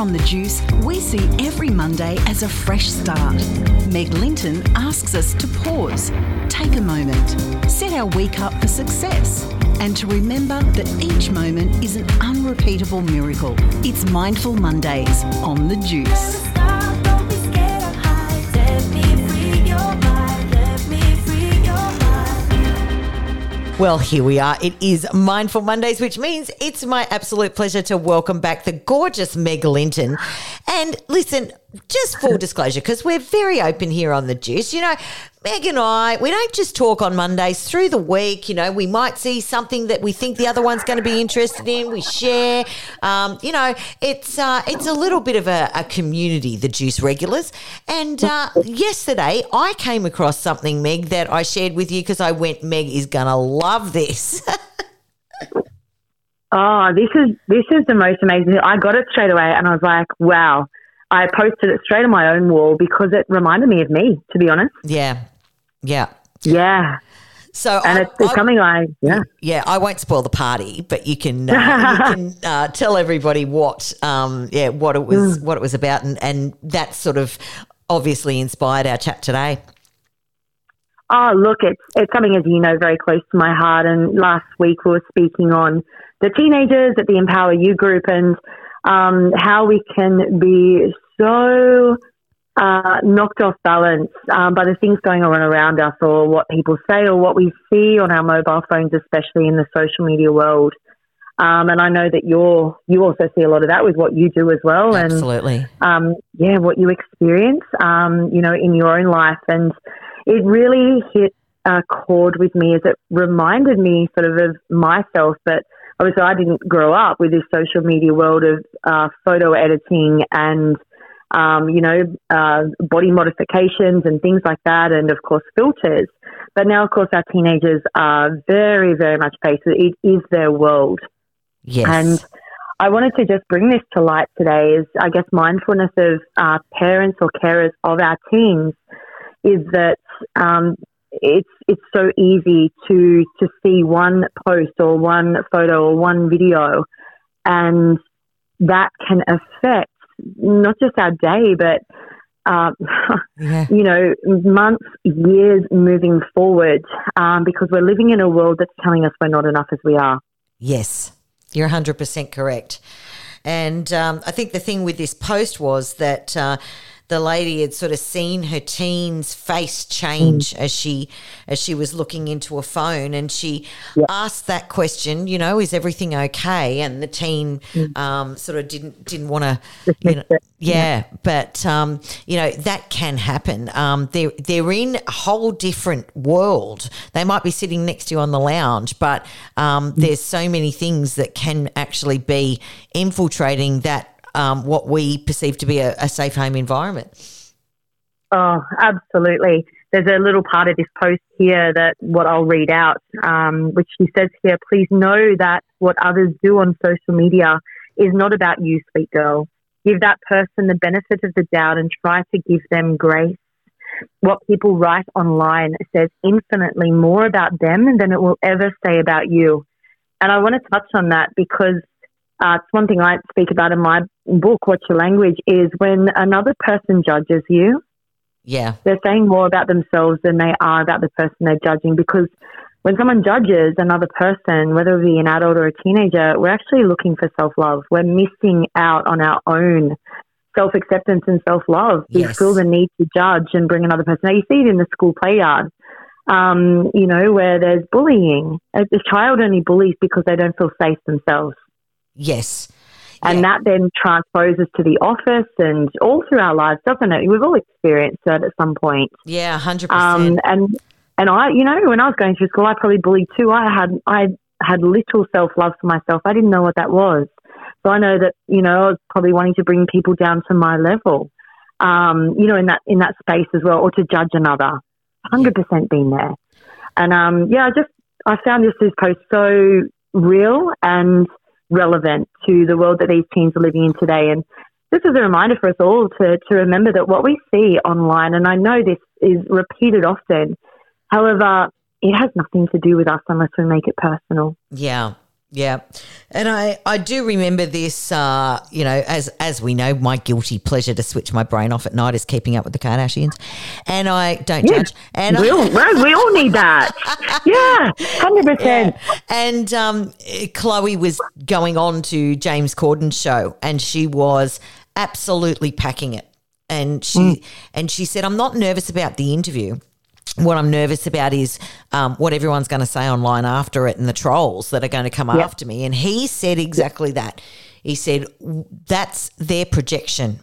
on The Juice, we see every Monday as a fresh start. Meg Linton asks us to pause, take a moment, set our week up for success, and to remember that each moment is an unrepeatable miracle. It's Mindful Mondays on The Juice. Well, here we are. It is Mindful Mondays, which means it's my absolute pleasure to welcome back the gorgeous Meg Linton. And listen, just full disclosure, because we're very open here on the juice. You know, Meg and I, we don't just talk on Mondays through the week. You know, we might see something that we think the other one's going to be interested in. We share. Um, you know, it's uh, it's a little bit of a, a community, the juice regulars. And uh, yesterday, I came across something, Meg, that I shared with you because I went, Meg is going to love this. oh, this is this is the most amazing. I got it straight away, and I was like, wow. I posted it straight on my own wall because it reminded me of me, to be honest. Yeah. Yeah. Yeah. So and I, it's, it's I- something like yeah. Yeah, I won't spoil the party, but you can uh, you can uh, tell everybody what um, yeah what it was what it was about, and and that sort of obviously inspired our chat today. Oh, look, it's it's something as you know very close to my heart. And last week we were speaking on the teenagers at the Empower You group and um, how we can be so uh, knocked off balance um, by the things going on around us, or what people say, or what we see on our mobile phones, especially in the social media world. Um, and I know that you're you also see a lot of that with what you do as well, and Absolutely, um, yeah, what you experience, um, you know, in your own life. And it really hit a chord with me as it reminded me sort of of myself. But obviously, I didn't grow up with this social media world of uh, photo editing and, um, you know, uh, body modifications and things like that. And of course, filters. But now, of course, our teenagers are very, very much faced with it is their world. yes, And I wanted to just bring this to light today is, I guess, mindfulness of uh, parents or carers of our teens is that um, it's it's so easy to to see one post or one photo or one video, and that can affect not just our day, but uh, yeah, you know, months, years moving forward, um, because we're living in a world that's telling us we're not enough as we are. yes, you're hundred percent correct. And um, I think the thing with this post was that uh, the lady had sort of seen her teen's face change as she as she was looking into a phone, and she asked that question. You know, is everything okay? And the teen um, sort of didn't didn't want to. You know, yeah, but um, you know that can happen. Um, they're they're in a whole different world. They might be sitting next to you on the lounge, but um, there's so many things that can actually be infiltrating that um, what we perceive to be a, a safe home environment. Oh, absolutely. There's a little part of this post here that what I'll read out, um, which she says here, please know that what others do on social media is not about you, sweet girl. Give that person the benefit of the doubt and try to give them grace. What people write online says infinitely more about them than it will ever say about you. And I want to touch on that because uh, it's one thing I speak about in my book, Watch Ya Language, is when another person judges you, Yeah, they're saying more about themselves than they are about the person they're judging because when someone judges another person, whether it be an adult or a teenager, we're actually looking for self love. We're missing out on our own self acceptance and self love. We Yes. feel the need to judge and bring another person. Now, you see it in the school play yard, um, you know, where there's bullying. A a child only bullies because they don't feel safe themselves. Yes, And Yeah. that then transposes to the office and all through our lives, doesn't it? We've all experienced that at some point. yeah, hundred Um, percent. and and I, you know, when I was going through school, I probably bullied too. I had I had little self love for myself. I didn't know what that was. So I know that you know I was probably wanting to bring people down to my level. Um, you know, in that in that space as well, or to judge another. Hundred percent been there. And um, yeah, I just I found this this post so real and relevant to the world that these teens are living in today. And this is a reminder for us all to, to remember that what we see online, and I know this is repeated often, however, it has nothing to do with us unless we make it personal. Yeah. Yeah, and I, I do remember this. Uh, you know, as as we know, my guilty pleasure to switch my brain off at night is keeping up with the Kardashians, and I don't Yeah. judge. And we I, all, we all need that. yeah, hundred percent. and um, Khloé was going on to James Corden's show, and she was absolutely packing it. And she and she said, "I'm not nervous about the interview." What I'm nervous about is um, what everyone's going to say online after it and the trolls that are going to come after me. And he said exactly that. He said, that's their projection.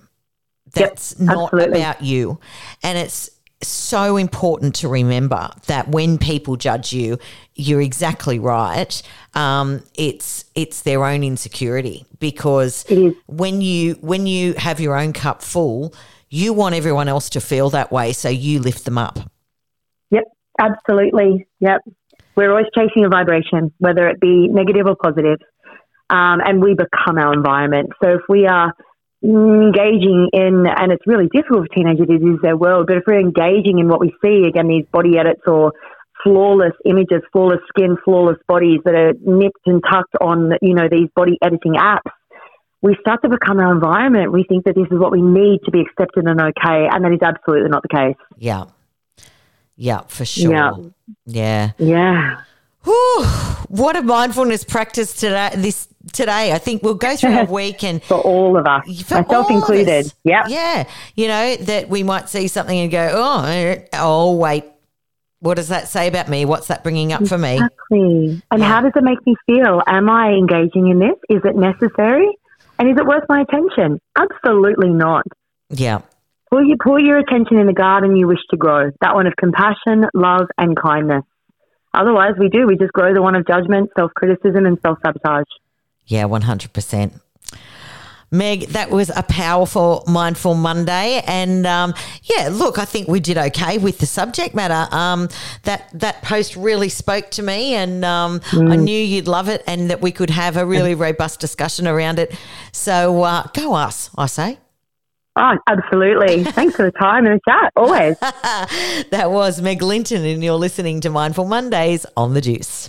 That's not absolutely. about you. And it's so important to remember that when people judge you, you're exactly right. Um, it's it's their own insecurity because when you when you have your own cup full, you want everyone else to feel that way, so you lift them up. Absolutely. Yep. We're always chasing a vibration, whether it be negative or positive. Um, and we become our environment. So if we are engaging in, and it's really difficult for teenagers, it is their world, but if we're engaging in what we see, again, these body edits or flawless images, flawless skin, flawless bodies that are nipped and tucked on, you know, these body editing apps, we start to become our environment. We think that this is what we need to be accepted and okay, and that is absolutely not the case. Yeah, yeah, for sure. Yeah. yeah. Yeah. Whew, what a mindfulness practice today. This today, I think we'll go through our week and for all of us, for myself included. Yeah. yeah. You know that we might see something and go, oh, oh, wait. What does that say about me? What's that bringing up for me? Exactly. And how does it make me feel? Am I engaging in this? Is it necessary? And is it worth my attention? Absolutely not. Yeah, Pull your, pull your attention in the garden you wish to grow, that one of compassion, love, and kindness. Otherwise, we do. We just grow the one of judgment, self criticism, and self sabotage. yeah, one hundred percent. Meg, that was a powerful Mindful Monday, and um, yeah, look, I think we did okay with the subject matter. Um, that that post really spoke to me, and um, I knew you'd love it, and that we could have a really robust discussion around it. So uh, go us, I say. Oh, absolutely. Thanks for the time and the chat. Always. that was Meg Linton, and you're listening to Mindful Mondays on the Juice.